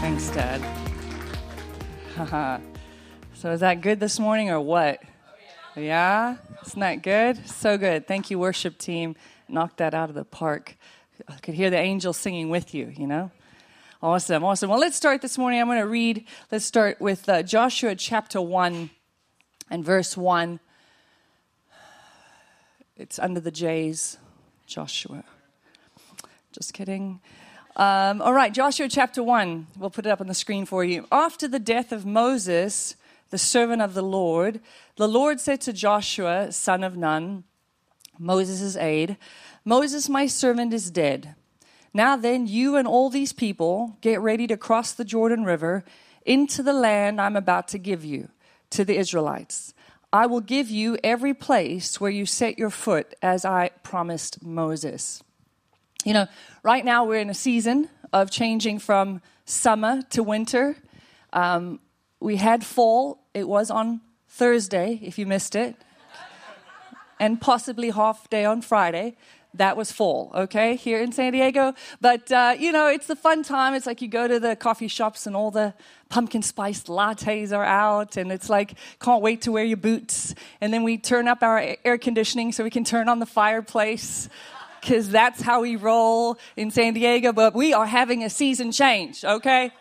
Thanks, Dad. so, is that good this morning or what? Yeah? Isn't that good? So good. Thank you, worship team. Knocked that out of the park. I could hear the angels singing with you, you know? Awesome, awesome. Well, let's start this morning. I'm going to read, let's start with uh, Joshua chapter 1 and verse 1. It's under the J's, Joshua. Just kidding. Um, all right, Joshua chapter 1. We'll put it up on the screen for you. After the death of Moses, the servant of the Lord, the Lord said to Joshua, son of Nun, Moses' aide, Moses, my servant, is dead. Now then, you and all these people get ready to cross the Jordan River into the land I'm about to give you, to the Israelites. I will give you every place where you set your foot, as I promised Moses. You know, right now we're in a season of changing from summer to winter. Um, we had fall, it was on Thursday, if you missed it, and possibly half day on Friday. That was fall, okay, here in San Diego. But, uh, you know, it's the fun time. It's like you go to the coffee shops and all the pumpkin spiced lattes are out, and it's like, can't wait to wear your boots. And then we turn up our air conditioning so we can turn on the fireplace because that's how we roll in San Diego, but we are having a season change, okay?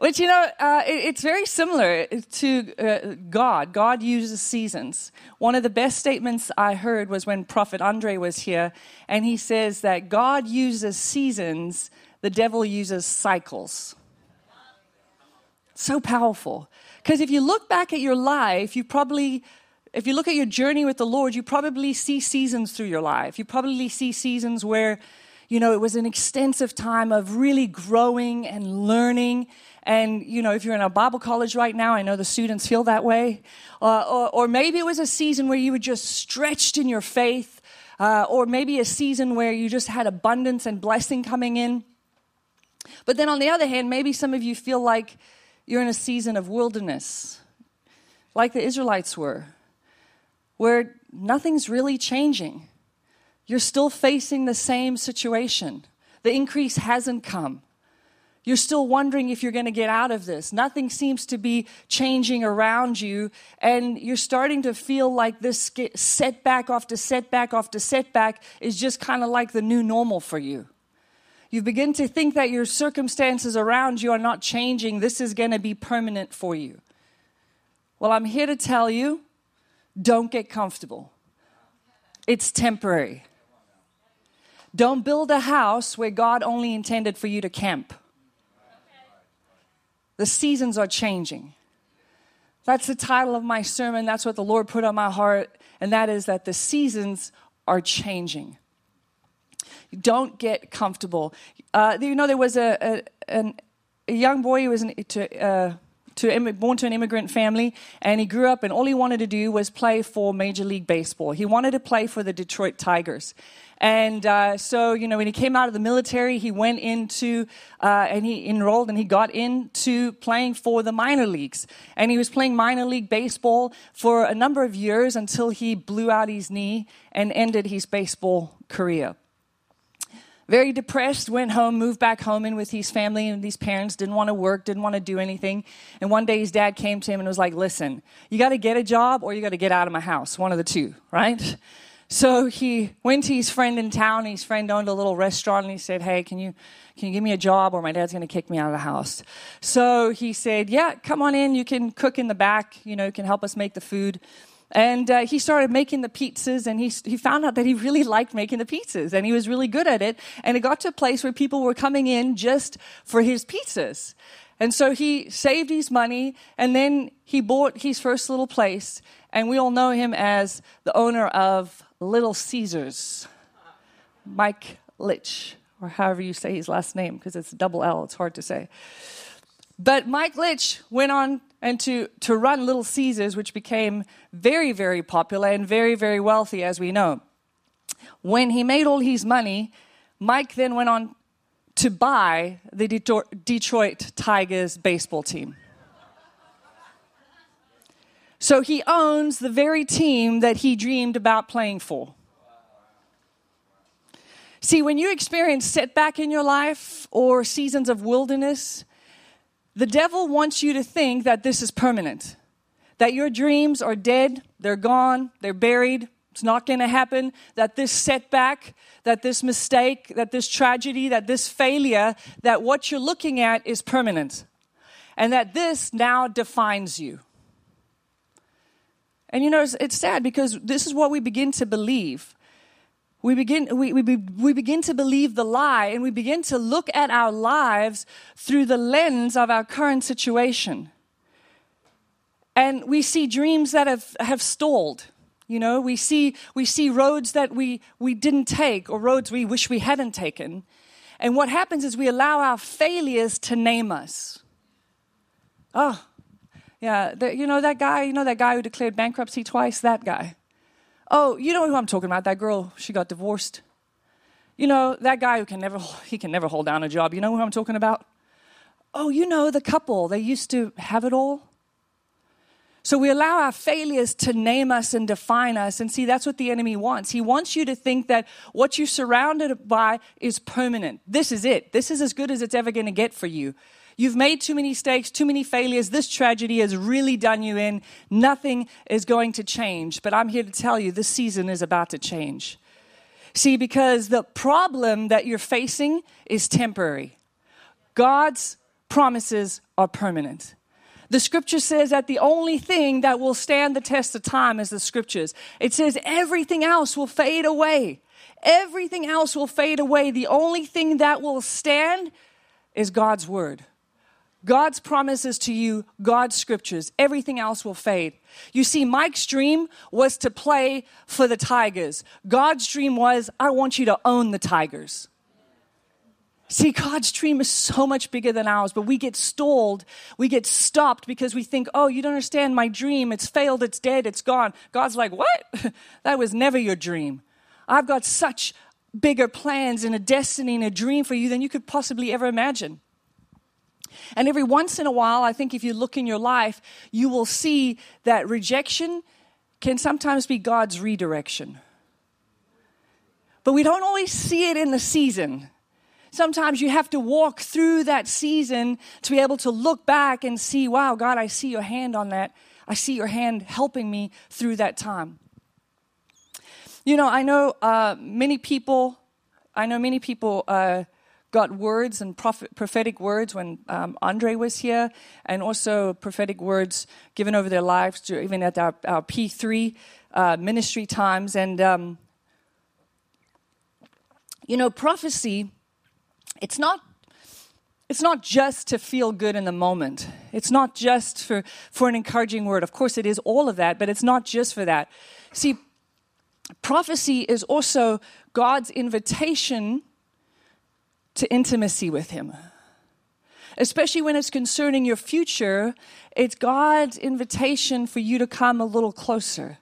Which, you know, uh, it, it's very similar to uh, God. God uses seasons. One of the best statements I heard was when Prophet Andre was here, and he says that God uses seasons, the devil uses cycles. So powerful. Because if you look back at your life, you probably if you look at your journey with the Lord, you probably see seasons through your life. You probably see seasons where, you know, it was an extensive time of really growing and learning. And, you know, if you're in a Bible college right now, I know the students feel that way. Uh, or, or, maybe it was a season where you were just stretched in your faith. Uh, or maybe a season where you just had abundance and blessing coming in. But then on the other hand, maybe some of you feel like you're in a season of wilderness, like the Israelites were where nothing's really changing. You're still facing the same situation. The increase hasn't come. You're still wondering if you're going to get out of this. Nothing seems to be changing around you, and you're starting to feel like this setback after setback after setback is just kind of like the new normal for you. You begin to think that your circumstances around you are not changing. This is going to be permanent for you. Well, I'm here to tell you don't get comfortable. It's temporary. Don't build a house where God only intended for you to camp. The seasons are changing. That's the title of my sermon. That's what the Lord put on my heart, and that is that the seasons are changing. Don't get comfortable. Uh, you know, there was a, a, a young boy who was an, to, uh, to born to an immigrant family, and he grew up, and all he wanted to do was play for Major League Baseball. He wanted to play for the Detroit Tigers. And uh, so, you know, when he came out of the military, he went into uh, and he enrolled and he got into playing for the minor leagues. And he was playing minor league baseball for a number of years until he blew out his knee and ended his baseball career very depressed, went home, moved back home in with his family and these parents, didn't want to work, didn't want to do anything. And one day his dad came to him and was like, Listen, you got to get a job or you got to get out of my house, one of the two, right? So he went to his friend in town. His friend owned a little restaurant and he said, Hey, can you, can you give me a job or my dad's going to kick me out of the house? So he said, Yeah, come on in. You can cook in the back. You know, you can help us make the food. And uh, he started making the pizzas, and he, he found out that he really liked making the pizzas, and he was really good at it. And it got to a place where people were coming in just for his pizzas. And so he saved his money, and then he bought his first little place, and we all know him as the owner of Little Caesars, Mike Ilitch, or however you say his last name, because it's double L, it's hard to say. But Mike Ilitch went on and to, to run Little Caesars, which became very, very popular and very, very wealthy, as we know. When he made all his money, Mike then went on to buy the Detroit Tigers baseball team. So he owns the very team that he dreamed about playing for. See, when you experience setback in your life or seasons of wilderness, the devil wants you to think that this is permanent, that your dreams are dead, they're gone, they're buried, it's not going to happen, that this setback, that this mistake, that this tragedy, that this failure, that what you're looking at is permanent, and that this now defines you. And you know, it's, it's sad because this is what we begin to believe we begin, we, we, we begin to believe the lie and we begin to look at our lives through the lens of our current situation. And we see dreams that have, have stalled. You know, we see, we see roads that we, we didn't take or roads we wish we hadn't taken. And what happens is we allow our failures to name us. Oh, yeah, the, you know that guy, you know that guy who declared bankruptcy twice? That guy. Oh, you know who I'm talking about? That girl, she got divorced. You know, that guy who can never he can never hold down a job. You know who I'm talking about? Oh, you know the couple, they used to have it all. So we allow our failures to name us and define us. And see, that's what the enemy wants. He wants you to think that what you're surrounded by is permanent. This is it. This is as good as it's ever going to get for you. You've made too many mistakes, too many failures. This tragedy has really done you in. Nothing is going to change. But I'm here to tell you this season is about to change. See, because the problem that you're facing is temporary, God's promises are permanent. The scripture says that the only thing that will stand the test of time is the scriptures. It says everything else will fade away. Everything else will fade away. The only thing that will stand is God's word. God's promises to you, God's scriptures, everything else will fade. You see, Mike's dream was to play for the Tigers. God's dream was, I want you to own the Tigers. See, God's dream is so much bigger than ours, but we get stalled, we get stopped because we think, oh, you don't understand my dream. It's failed, it's dead, it's gone. God's like, what? that was never your dream. I've got such bigger plans and a destiny and a dream for you than you could possibly ever imagine. And every once in a while, I think if you look in your life, you will see that rejection can sometimes be God's redirection. But we don't always see it in the season. Sometimes you have to walk through that season to be able to look back and see, wow, God, I see your hand on that. I see your hand helping me through that time. You know, I know uh, many people, I know many people. Uh, got words and prophet, prophetic words when um, Andre was here, and also prophetic words given over their lives, to, even at our, our P3 uh, ministry times. And, um, you know, prophecy, it's not. It's not just to feel good in the moment. It's not just for, for an encouraging word. Of course, it is all of that, but it's not just for that. See, prophecy is also God's invitation to intimacy with Him. Especially when it's concerning your future, it's God's invitation for you to come a little closer.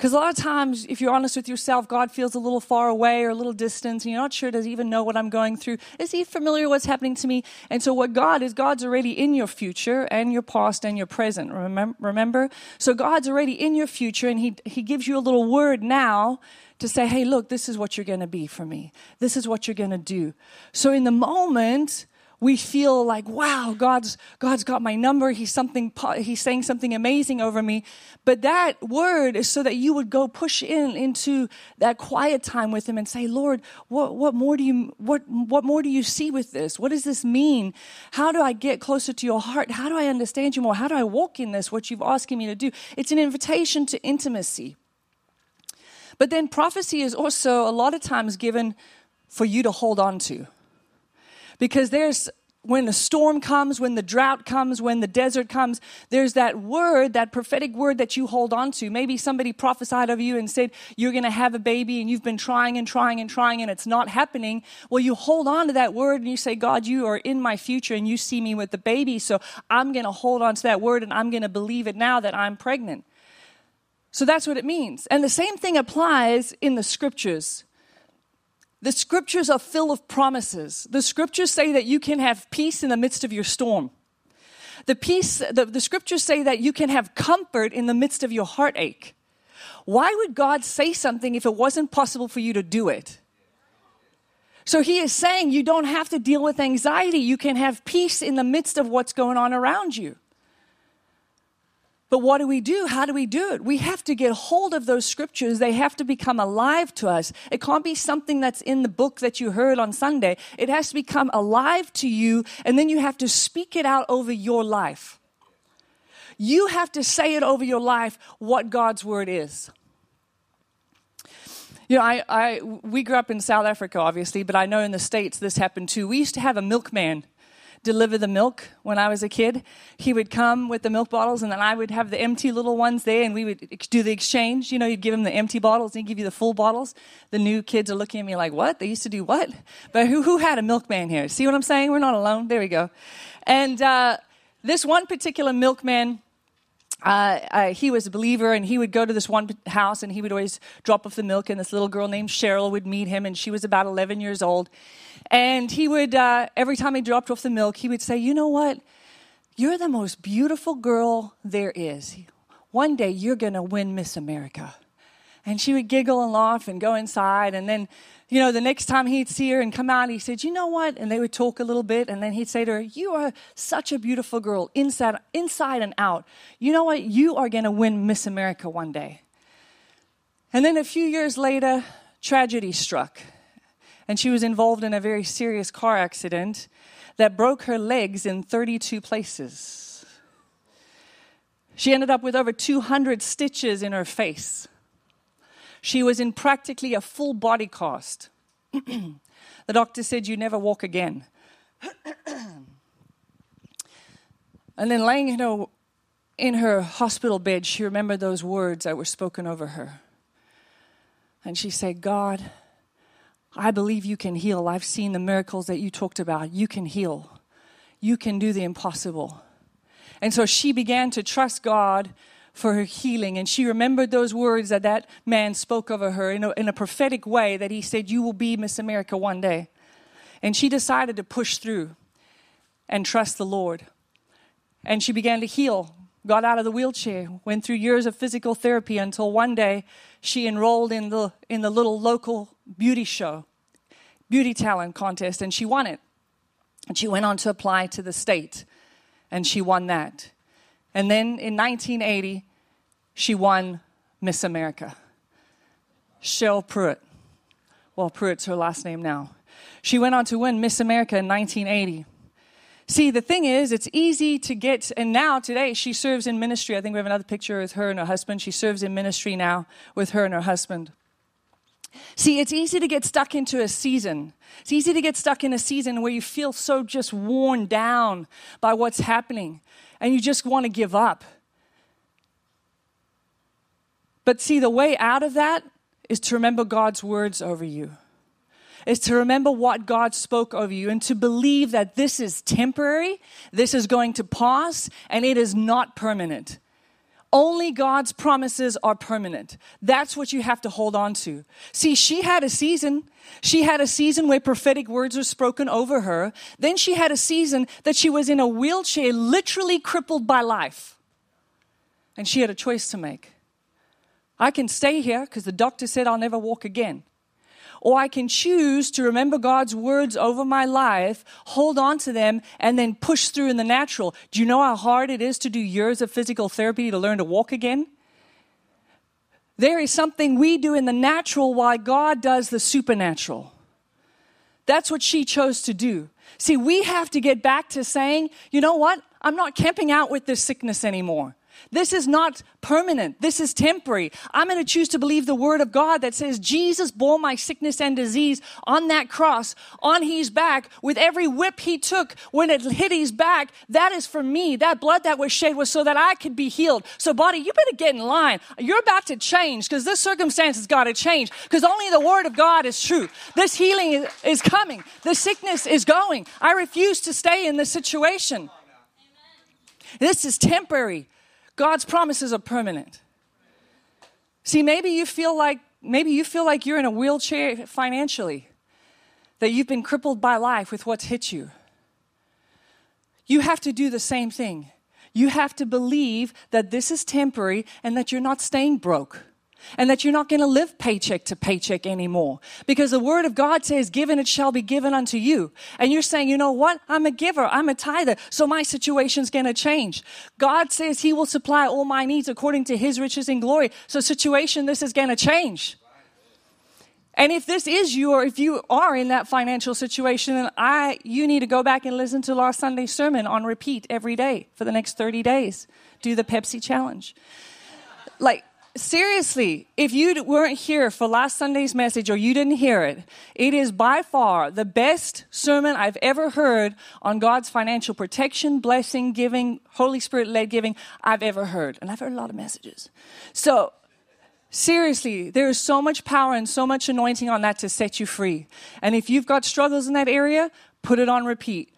Because a lot of times, if you're honest with yourself, God feels a little far away or a little distant, and you're not sure, does he even know what I'm going through? Is he familiar with what's happening to me? And so, what God is, God's already in your future and your past and your present. Remember? So, God's already in your future, and he, he gives you a little word now to say, hey, look, this is what you're going to be for me. This is what you're going to do. So in the moment, we feel like, wow, God's, God's got my number. He's something, he's saying something amazing over me. But that word is so that you would go push in into that quiet time with him and say, Lord, what, what more do you, what, what more do you see with this? What does this mean? How do I get closer to your heart? How do I understand you more? How do I walk in this, what you've asking me to do? It's an invitation to intimacy. But then prophecy is also a lot of times given for you to hold on to. Because there's when the storm comes, when the drought comes, when the desert comes, there's that word, that prophetic word that you hold on to. Maybe somebody prophesied of you and said, You're going to have a baby, and you've been trying and trying and trying, and it's not happening. Well, you hold on to that word and you say, God, you are in my future, and you see me with the baby, so I'm going to hold on to that word and I'm going to believe it now that I'm pregnant. So that's what it means. And the same thing applies in the scriptures. The scriptures are full of promises. The scriptures say that you can have peace in the midst of your storm. The peace, the, the scriptures say that you can have comfort in the midst of your heartache. Why would God say something if it wasn't possible for you to do it? So he is saying you don't have to deal with anxiety. You can have peace in the midst of what's going on around you. But what do we do? How do we do it? We have to get hold of those scriptures. They have to become alive to us. It can't be something that's in the book that you heard on Sunday. It has to become alive to you, and then you have to speak it out over your life. You have to say it over your life what God's word is. You know, I, I, we grew up in South Africa, obviously, but I know in the States this happened too. We used to have a milkman deliver the milk when I was a kid. He would come with the milk bottles, and then I would have the empty little ones there, and we would do the exchange. You know, you'd give him the empty bottles, and he'd give you the full bottles. The new kids are looking at me like, what? They used to do what? But who, who had a milkman here? See what I'm saying? We're not alone. There we go. And uh, this one particular milkman, uh, uh, he was a believer and he would go to this one house and he would always drop off the milk and this little girl named cheryl would meet him and she was about 11 years old and he would, uh, every time he dropped off the milk, he would say, You know what? You're the most beautiful girl there is. One day you're going to win Miss America. And she would giggle and laugh and go inside. And then, you know, the next time he'd see her and come out, he said, You know what? And they would talk a little bit. And then he'd say to her, You are such a beautiful girl, inside, inside and out. You know what? You are going to win Miss America one day. And then a few years later, tragedy struck and she was involved in a very serious car accident that broke her legs in 32 places. She ended up with over 200 stitches in her face. She was in practically a full body cast. the doctor said, You never walk again. and then laying in her, in her hospital bed, she remembered those words that were spoken over her. And she said, God, I believe you can heal. I've seen the miracles that you talked about. You can heal. You can do the impossible. And so she began to trust God for her healing. And she remembered those words that that man spoke over her in a, in a prophetic way that he said, You will be Miss America one day. And she decided to push through and trust the Lord. And she began to heal, got out of the wheelchair, went through years of physical therapy until one day she enrolled in the, in the little local beauty show, beauty talent contest, and she won it. And she went on to apply to the state, and she won that. And then in 1980, she won Miss America. Cheryl Prewitt. Well, Prewitt's her last name now. She went on to win Miss America in 1980. See, the thing is, it's easy to get, and now today she serves in ministry. I think we have another picture with her and her husband. She serves in ministry now with her and her husband. See, it's easy to get stuck into a season. It's easy to get stuck in a season where you feel so just worn down by what's happening and you just want to give up. But see, the way out of that is to remember God's words over you is to remember what God spoke over you and to believe that this is temporary, this is going to pass, and it is not permanent. Only God's promises are permanent. That's what you have to hold on to. See, she had a season. She had a season where prophetic words were spoken over her. Then she had a season that she was in a wheelchair, literally crippled by life. And she had a choice to make. I can stay here because the doctor said I'll never walk again or I can choose to remember God's words over my life, hold on to them, and then push through in the natural. Do you know how hard it is to do years of physical therapy to learn to walk again? There is something we do in the natural while God does the supernatural. That's what she chose to do. See, we have to get back to saying, you know what? I'm not camping out with this sickness anymore. This is not permanent. This is temporary. I'm going to choose to believe the word of God that says Jesus bore my sickness and disease on that cross, on his back, with every whip he took when it hit his back. That is for me. That blood that was shed was so that I could be healed. So, body, you better get in line. You're about to change because this circumstance has got to change because only the word of God is true. This healing is coming. The sickness is going. I refuse to stay in this situation. This is temporary. God's promises are permanent. See, maybe you feel like maybe you feel like you're in a wheelchair financially. that you've been crippled by life with what's hit you. You have to do the same thing. You have to believe that this is temporary and that you're not staying broke and that you're not going to live paycheck to paycheck anymore. Because the word of God says, given it shall be given unto you. And you're saying, you know what? I'm a giver. I'm a tither. So my situation's going to change. God says he will supply all my needs according to his riches in glory. So situation, this is going to change. And if this is you, or if you are in that financial situation, then I, you need to go back and listen to last Sunday's sermon on repeat every day for the next 30 days. Do the Pepsi challenge. Like, seriously, if you weren't here for last Sunday's message or you didn't hear it, it is by far the best sermon I've ever heard on God's financial protection, blessing, giving, Holy Spirit led giving I've ever heard. And I've heard a lot of messages. So, seriously, there is so much power and so much anointing on that to set you free. And if you've got struggles in that area, put it on repeat.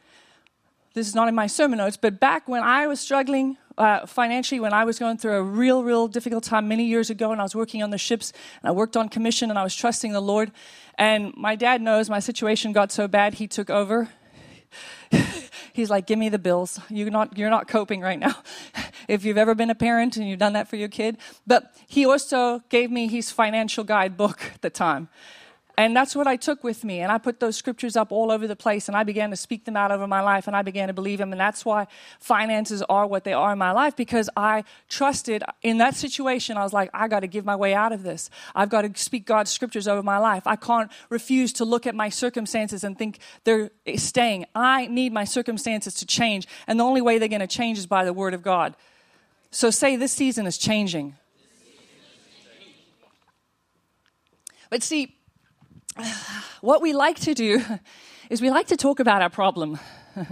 This is not in my sermon notes, but back when I was struggling uh, financially when I was going through a real, real difficult time many years ago, and I was working on the ships, and I worked on commission, and I was trusting the Lord. And my dad knows my situation got so bad, he took over. He's like, "Give me the bills. You're not, you're not coping right now." if you've ever been a parent and you've done that for your kid, but he also gave me his financial guidebook at the time. And that's what I took with me. And I put those scriptures up all over the place and I began to speak them out over my life and I began to believe them. And that's why finances are what they are in my life because I trusted in that situation. I was like, I got to give my way out of this. I've got to speak God's scriptures over my life. I can't refuse to look at my circumstances and think they're staying. I need my circumstances to change. And the only way they're going to change is by the word of God. So say this season is changing. But see, what we like to do is we like to talk about our problem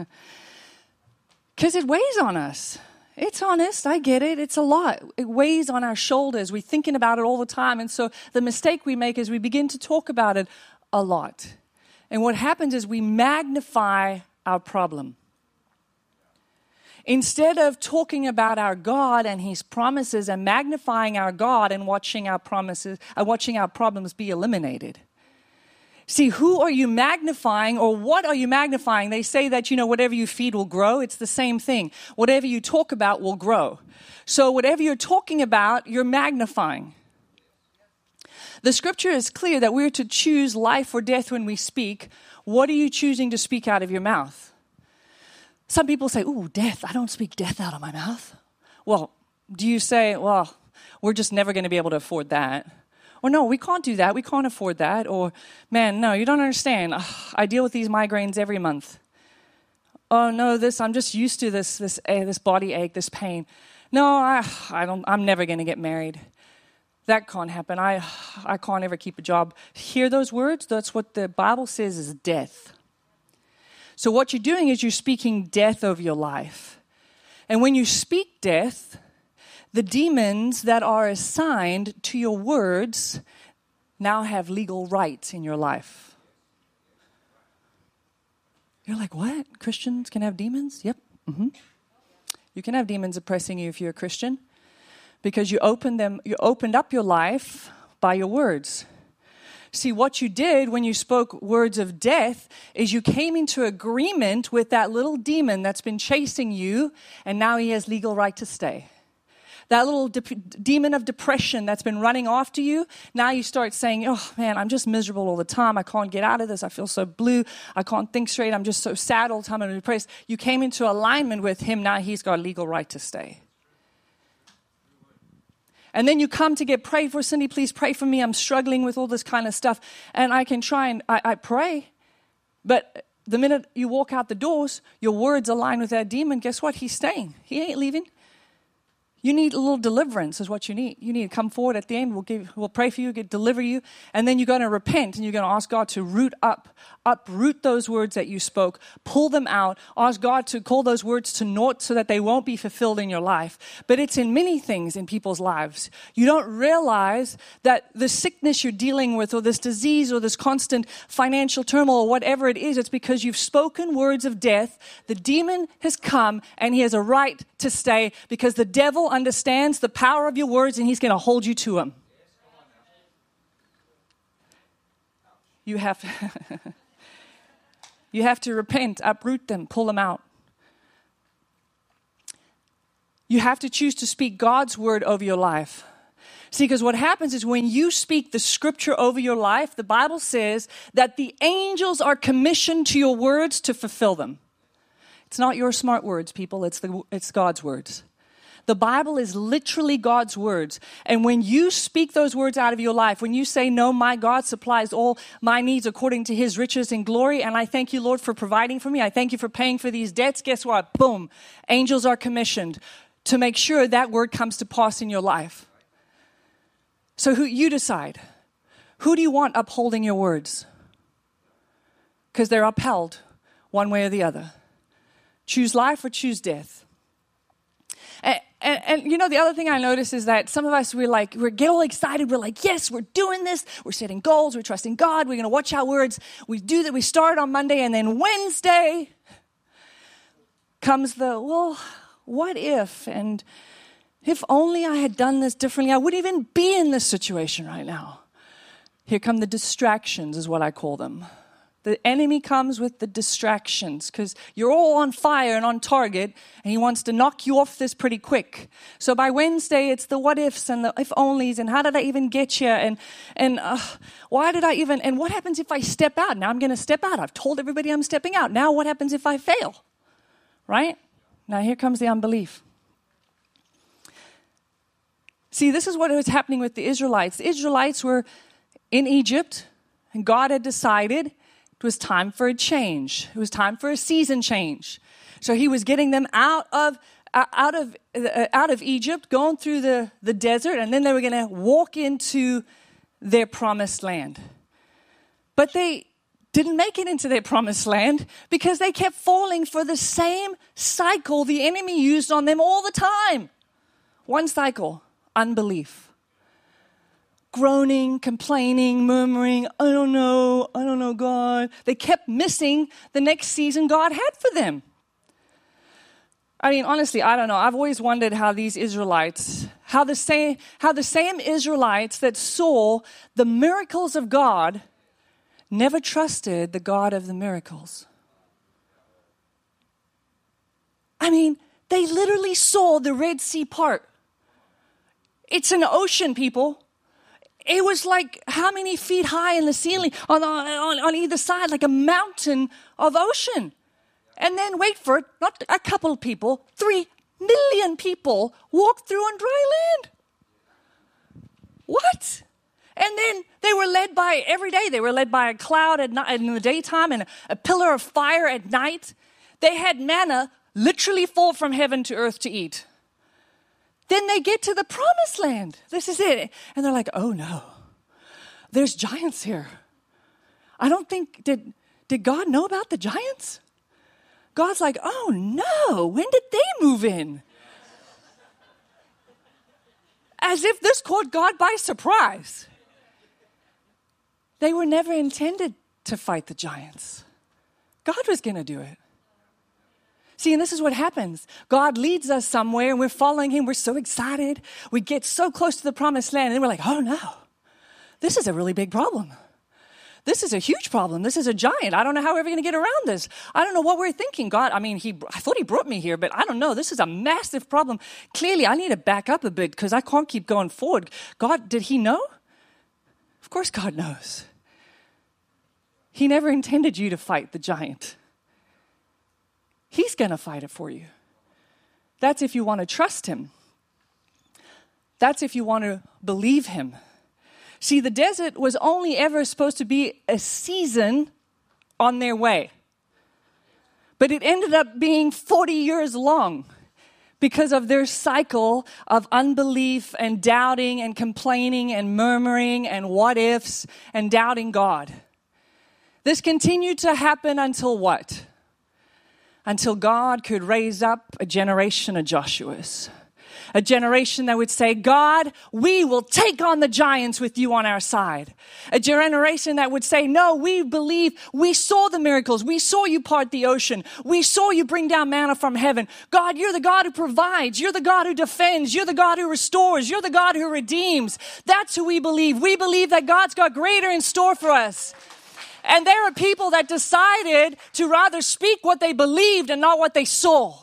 because it weighs on us. It's honest, I get it. It's a lot. It weighs on our shoulders. We're thinking about it all the time. And so the mistake we make is we begin to talk about it a lot. And what happens is we magnify our problem. Instead of talking about our God and His promises and magnifying our God and watching our promises, uh, watching our problems be eliminated. See, who are you magnifying or what are you magnifying? They say that, you know, whatever you feed will grow. It's the same thing. Whatever you talk about will grow. So, whatever you're talking about, you're magnifying. The scripture is clear that we're to choose life or death when we speak. What are you choosing to speak out of your mouth? Some people say, Ooh, death. I don't speak death out of my mouth. Well, do you say, Well, we're just never going to be able to afford that? Or no, we can't do that. We can't afford that. Or, man, no, you don't understand. Ugh, I deal with these migraines every month. Oh no, this I'm just used to this this uh, this body ache, this pain. No, I I don't. I'm never going to get married. That can't happen. I I can't ever keep a job. Hear those words? That's what the Bible says is death. So what you're doing is you're speaking death over your life. And when you speak death, the demons that are assigned to your words now have legal rights in your life. You're like, what? Christians can have demons? Yep. Mm-hmm. You can have demons oppressing you if you're a Christian because you opened them you opened up your life by your words. See, what you did when you spoke words of death is you came into agreement with that little demon that's been chasing you, and now he has legal right to stay that little de- demon of depression that's been running after you, now you start saying, Oh man, I'm just miserable all the time. I can't get out of this. I feel so blue. I can't think straight. I'm just so sad all the time. I'm depressed. You came into alignment with him. Now he's got a legal right to stay. And then you come to get prayed for. Cindy, please pray for me. I'm struggling with all this kind of stuff. And I can try and I, I pray. But the minute you walk out the doors, your words align with that demon. Guess what? He's staying. He ain't leaving. You need a little deliverance, is what you need. You need to come forward at the end. We'll, give, we'll pray for you, get, deliver you, and then you're going to repent and you're going to ask God to root up, uproot those words that you spoke, pull them out, ask God to call those words to naught so that they won't be fulfilled in your life. But it's in many things in people's lives. You don't realize that the sickness you're dealing with, or this disease, or this constant financial turmoil, or whatever it is, it's because you've spoken words of death. The demon has come and he has a right to stay because the devil understands the power of your words and he's going to hold you to them. You have You have to repent, uproot them, pull them out. You have to choose to speak God's word over your life. See, because what happens is when you speak the scripture over your life, the Bible says that the angels are commissioned to your words to fulfill them. It's not your smart words, people, it's, the, it's God's words. The Bible is literally God's words. And when you speak those words out of your life, when you say, No, my God supplies all my needs according to his riches and glory, and I thank you, Lord, for providing for me, I thank you for paying for these debts, guess what? Boom. Angels are commissioned to make sure that word comes to pass in your life. So who you decide. Who do you want upholding your words? Because they're upheld one way or the other. Choose life or choose death. And, and, you know, the other thing I notice is that some of us, we're like, we get all excited. We're like, yes, we're doing this. We're setting goals. We're trusting God. We're going to watch our words. We do that. We start on Monday and then Wednesday comes the, well, what if? And if only I had done this differently, I wouldn't even be in this situation right now. Here come the distractions, is what I call them. The enemy comes with the distractions because you're all on fire and on target, and he wants to knock you off this pretty quick. So by Wednesday, it's the what ifs and the if onlys, and how did I even get here, and and uh, why did I even, and what happens if I step out? Now I'm going to step out. I've told everybody I'm stepping out. Now what happens if I fail? Right? Now, here comes the unbelief. See, this is what was happening with the Israelites. The Israelites were in Egypt, and God had decided it was time for a change. It was time for a season change. So he was getting them out of out of uh, out of Egypt, going through the, the desert, and then they were going to walk into their promised land. But they didn't make it into their promised land because they kept falling for the same cycle the enemy used on them all the time. One cycle unbelief. Groaning, complaining, murmuring, I don't know, I don't know, God. They kept missing the next season God had for them. I mean, honestly, I don't know. I've always wondered how these Israelites, how the same, how the same Israelites that saw the miracles of God never trusted the God of the miracles. I mean, they literally saw the Red Sea part. It's an ocean, people. It was like how many feet high in the ceiling on, on, on either side, like a mountain of ocean. And then, wait for it, not a couple of people, three million people walked through on dry land. What? And then they were led by every day. They were led by a cloud at night, in the daytime and a pillar of fire at night. They had manna literally fall from heaven to earth to eat. Then they get to the promised land. This is it. And they're like, oh no, there's giants here. I don't think, did, did God know about the giants? God's like, oh no, when did they move in? As if this caught God by surprise. They were never intended to fight the giants. God was going to do it. See, and this is what happens. God leads us somewhere and we're following Him. We're so excited. We get so close to the promised land and we're like, oh no, this is a really big problem. This is a huge problem. This is a giant. I don't know how we're going to get around this. I don't know what we're thinking. God, I mean, he, I thought He brought me here, but I don't know. This is a massive problem. Clearly, I need to back up a bit because I can't keep going forward. God, did He know? Of course, God knows. He never intended you to fight the giant. He's going to fight it for you. That's if you want to trust Him. That's if you want to believe Him. See, the desert was only ever supposed to be a season on their way, but it ended up being 40 years long because of their cycle of unbelief and doubting and complaining and murmuring and what ifs and doubting God. This continued to happen until what? Until God could raise up a generation of Joshuas. A generation that would say, God, we will take on the giants with you on our side. A generation that would say, No, we believe we saw the miracles. We saw you part the ocean. We saw you bring down manna from heaven. God, you're the God who provides. You're the God who defends. You're the God who restores. You're the God who redeems. That's who we believe. We believe that God's got greater in store for us. And there are people that decided to rather speak what they believed and not what they saw.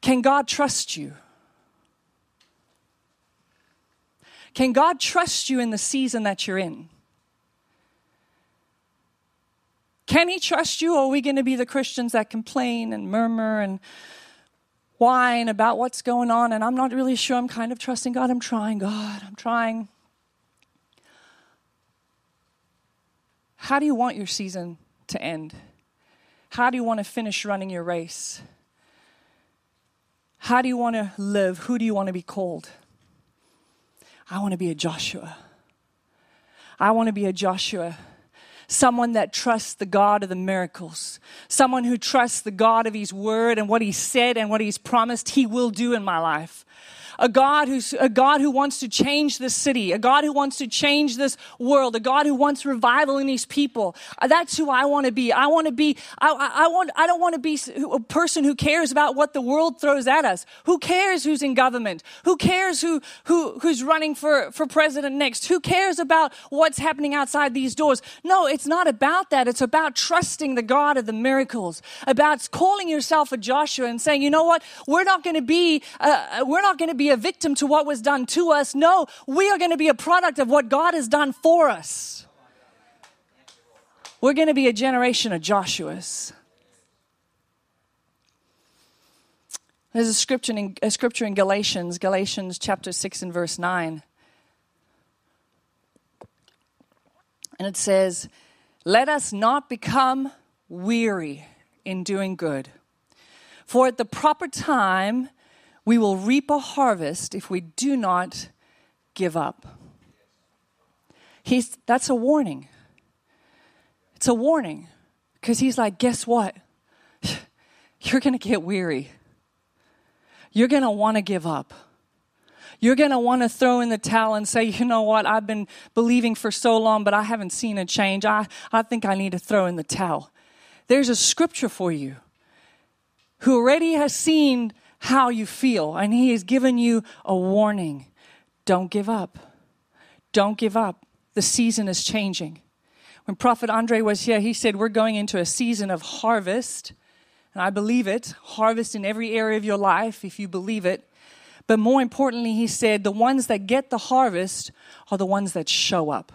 Can God trust you? Can God trust you in the season that you're in? Can He trust you, or are we going to be the Christians that complain and murmur and whine about what's going on? And I'm not really sure. I'm kind of trusting God. I'm trying, God. I'm trying. How do you want your season to end? How do you want to finish running your race? How do you want to live? Who do you want to be called? I want to be a Joshua. I want to be a Joshua. Someone that trusts the God of the miracles. Someone who trusts the God of His word and what He said and what He's promised He will do in my life a God who's a God who wants to change this city, a God who wants to change this world, a God who wants revival in these people. Uh, that's who I want to be. I want to be, I, I, want, I don't want to be a person who cares about what the world throws at us. Who cares who's in government? Who cares who, who, who's running for, for president next? Who cares about what's happening outside these doors? No, it's not about that. It's about trusting the God of the miracles, about calling yourself a Joshua and saying, you know what? We're not going to be, uh, we're not going to be a victim to what was done to us. No, we are going to be a product of what God has done for us. We're going to be a generation of Joshuas. There's a scripture in, a scripture in Galatians, Galatians chapter 6 and verse 9. And it says, Let us not become weary in doing good, for at the proper time we will reap a harvest if we do not give up. He's, that's a warning. It's a warning because he's like, guess what? You're going to get weary. You're going to want to give up. You're going to want to throw in the towel and say, you know what? I've been believing for so long, but I haven't seen a change. I, I think I need to throw in the towel. There's a scripture for you who already has seen how you feel. And He has given you a warning. Don't give up. Don't give up. The season is changing. When Prophet Andre was here, he said, We're going into a season of harvest. And I believe it harvest in every area of your life, if you believe it. But more importantly, he said, The ones that get the harvest are the ones that show up.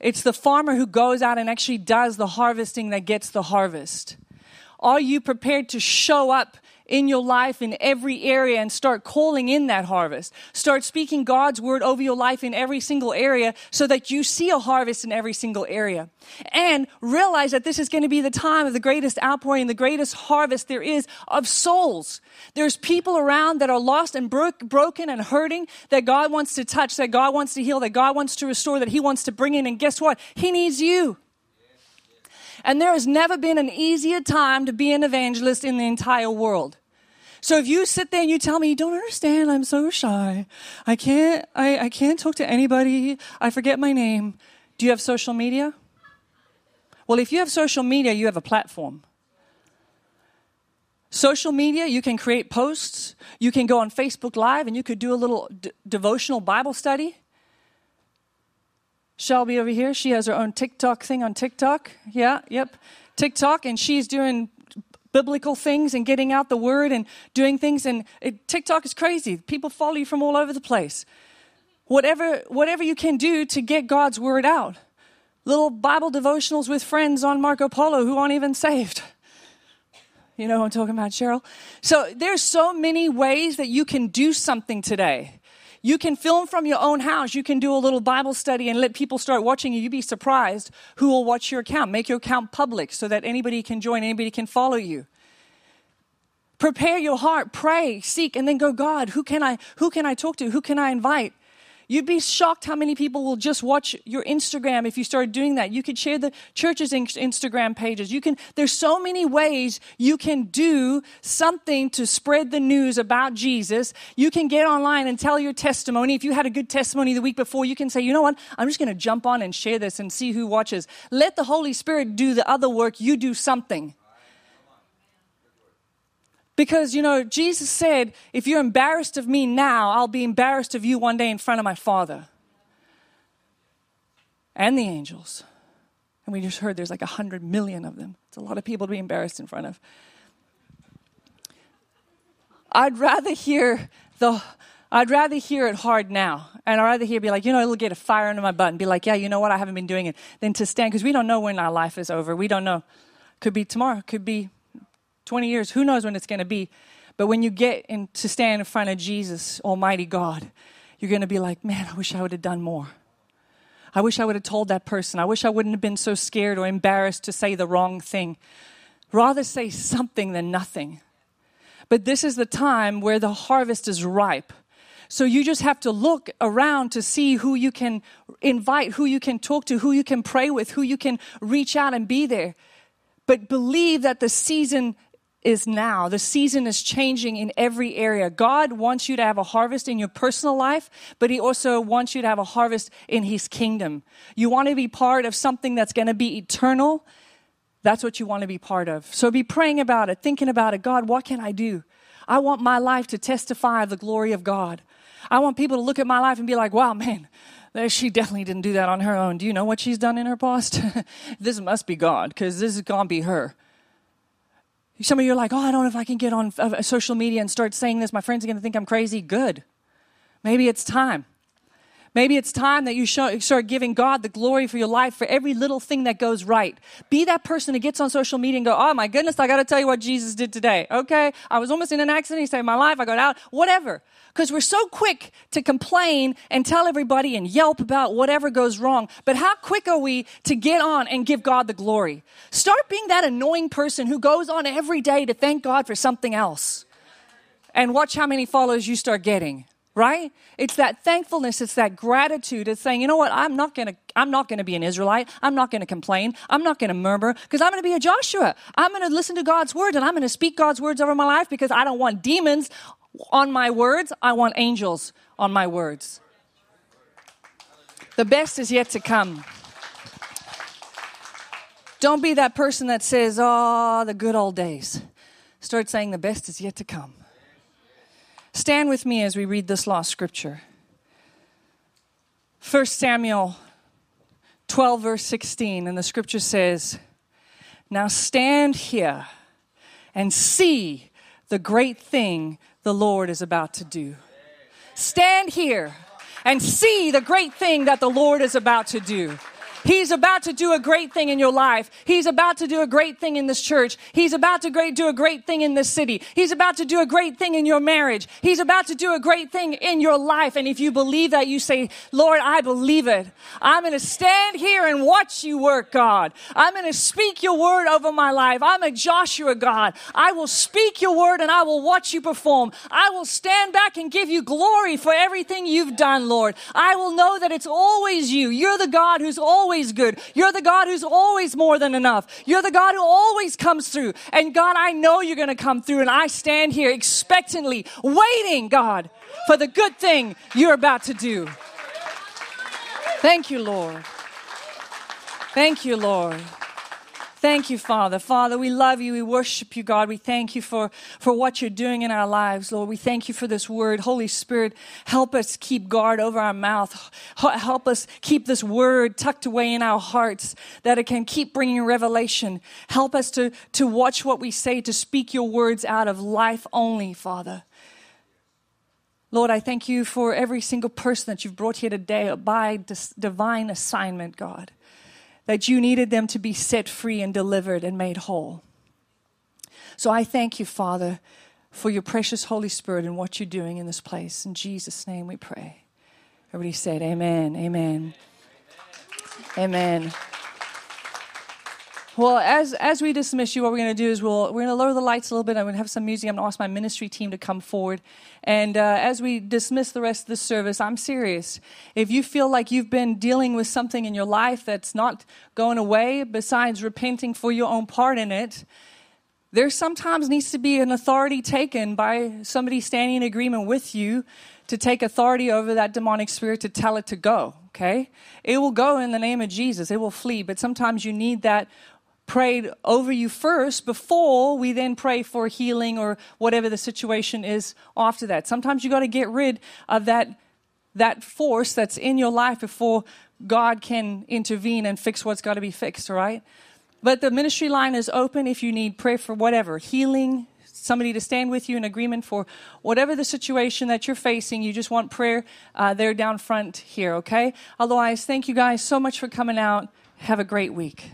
It's the farmer who goes out and actually does the harvesting that gets the harvest. Are you prepared to show up in your life in every area and start calling in that harvest? Start speaking God's word over your life in every single area so that you see a harvest in every single area. And realize that this is going to be the time of the greatest outpouring, the greatest harvest there is of souls. There's people around that are lost and bro- broken and hurting that God wants to touch, that God wants to heal, that God wants to restore, that He wants to bring in. And guess what? He needs you. And there has never been an easier time to be an evangelist in the entire world. So if you sit there and you tell me you don't understand, I'm so shy. I can't I, I can't talk to anybody. I forget my name. Do you have social media? Well, if you have social media, you have a platform. Social media, you can create posts. You can go on Facebook Live and you could do a little d- devotional Bible study. Shelby over here, she has her own TikTok thing on TikTok. Yeah, yep. TikTok, and she's doing biblical things and getting out the word and doing things. And it, TikTok is crazy. People follow you from all over the place. Whatever, whatever you can do to get God's word out. Little Bible devotionals with friends on Marco Polo who aren't even saved. You know I'm talking about, Cheryl? So there's so many ways that you can do something today. You can film from your own house. You can do a little Bible study and let people start watching you. You'd be surprised who will watch your account. Make your account public so that anybody can join, anybody can follow you. Prepare your heart, pray, seek, and then go, God, who can I, who can I talk to? Who can I invite? You'd be shocked how many people will just watch your Instagram if you start doing that. You could share the church's Instagram pages. You can, there's so many ways you can do something to spread the news about Jesus. You can get online and tell your testimony. If you had a good testimony the week before, you can say, you know what? I'm just going to jump on and share this and see who watches. Let the Holy Spirit do the other work. You do something. Because, you know, Jesus said, if you're embarrassed of me now, I'll be embarrassed of you one day in front of my Father. and the angels. And we just heard there's like a hundred million of them. It's a lot of people to be embarrassed in front of. I'd rather hear the I'd rather hear it hard now. And I'd rather hear be like, you know, it'll get a fire under my butt and be like, yeah, you know what, I haven't been doing it, than to stand, because we don't know when our life is over. We don't know. Could be tomorrow, could be 20 years. Who knows when it's going to be? But when you get in, to stand in front of Jesus, Almighty God, you're going to be like, man, I wish I would have done more. I wish I would have told that person. I wish I wouldn't have been so scared or embarrassed to say the wrong thing. Rather say something than nothing. But this is the time where the harvest is ripe. So you just have to look around to see who you can invite, who you can talk to, who you can pray with, who you can reach out and be there. But believe that the season is now. The season is changing in every area. God wants you to have a harvest in your personal life, but He also wants you to have a harvest in His kingdom. You want to be part of something that's going to be eternal. That's what you want to be part of. So be praying about it, thinking about it. God, what can I do? I want my life to testify of the glory of God. I want people to look at my life and be like, wow, man, she definitely didn't do that on her own. Do you know what she's done in her past? this must be God, because this is going to be her. Some of you are like, oh, I don't know if I can get on uh, social media and start saying this. My friends are going to think I'm crazy. Good. Maybe it's time. Maybe it's time that you show, start giving God the glory for your life for every little thing that goes right. Be that person who gets on social media and go, oh my goodness, I got to tell you what Jesus did today. Okay, I was almost in an accident. He saved my life. I got out. Whatever. Because we're so quick to complain and tell everybody and yelp about whatever goes wrong. But how quick are we to get on and give God the glory? Start being that annoying person who goes on every day to thank God for something else. And watch how many followers you start getting right? It's that thankfulness it's that gratitude. It's saying you know what? I'm not to i'm not to be an israelite. I'm not to complain. I'm not to murmur because i'm to be a joshua. I'm to listen to god's word and i'm to speak god's words over my life because i don't want demons on my words. I want angels on my words the best is yet to come. Don't be that person that says oh the good old days. Start saying the best is yet to come Stand with me as we read this last scripture. 1 Samuel 12, verse 16, and the scripture says, Now stand here and see the great thing the Lord is about to do. Stand here and see the great thing that the Lord is about to do. He's about to do a great thing in your life. He's about to do a great thing in this church. He's about to great, do a great thing in this city. He's about to do a great thing in your marriage. He's about to do a great thing in your life. And if you believe that, you say, Lord, I believe it. I'm going to stand here and watch you work, God. I'm going to speak your word over my life. I'm a Joshua God. I will speak your word and I will watch you perform. I will stand back and give you glory for everything you've done, Lord. I will know that it's always you. You're the God who's always always good. You're the God who's always more than enough. You're the God who always comes through. And God, I know you're going to come through. And I stand here expectantly, waiting, God, for the good thing you're about to do. Thank you, Lord. Thank you, Lord. Thank you, Father. Father, we love you. We worship you, God. We thank you for, for what you're doing in our lives, Lord. We thank you for this word. Holy Spirit, help us keep guard over our mouth. Help us keep this word tucked away in our hearts that it can keep bringing revelation. Help us to, to watch what we say, to speak your words out of life only, Father. Lord, I thank you for every single person that you've brought here today by this divine assignment, God that you needed them to be set free and delivered and made whole. So I thank you, Father, for your precious Holy Spirit and what you're doing in this place. In Jesus' name we pray. Everybody said, Amen, Amen. Amen. Well, as, as we dismiss you, what we're going to do is we'll, we're going to lower the lights a little bit. I'm going to have some music. I'm going to ask my ministry team to come forward. And uh, as we dismiss the rest of the service, I'm serious. If you feel like you've been dealing with something in your life that's not going away, besides repenting for your own part in it, there sometimes needs to be an authority taken by somebody standing in agreement with you to take authority over that demonic spirit to tell it to go okay? It will go in the name of Jesus, it will flee, but sometimes you need that prayed over you first before we then pray for healing or whatever the situation is after that. Sometimes you got to get rid of that that force that's in your life before God can intervene and fix what's got to be fixed, right? But the ministry line is open if you need prayer for whatever healing, somebody to stand with you in agreement for whatever the situation that you're facing. You just want prayer, uh, they're down front here, okay? Otherwise, thank you guys so much for coming out. Have a great week.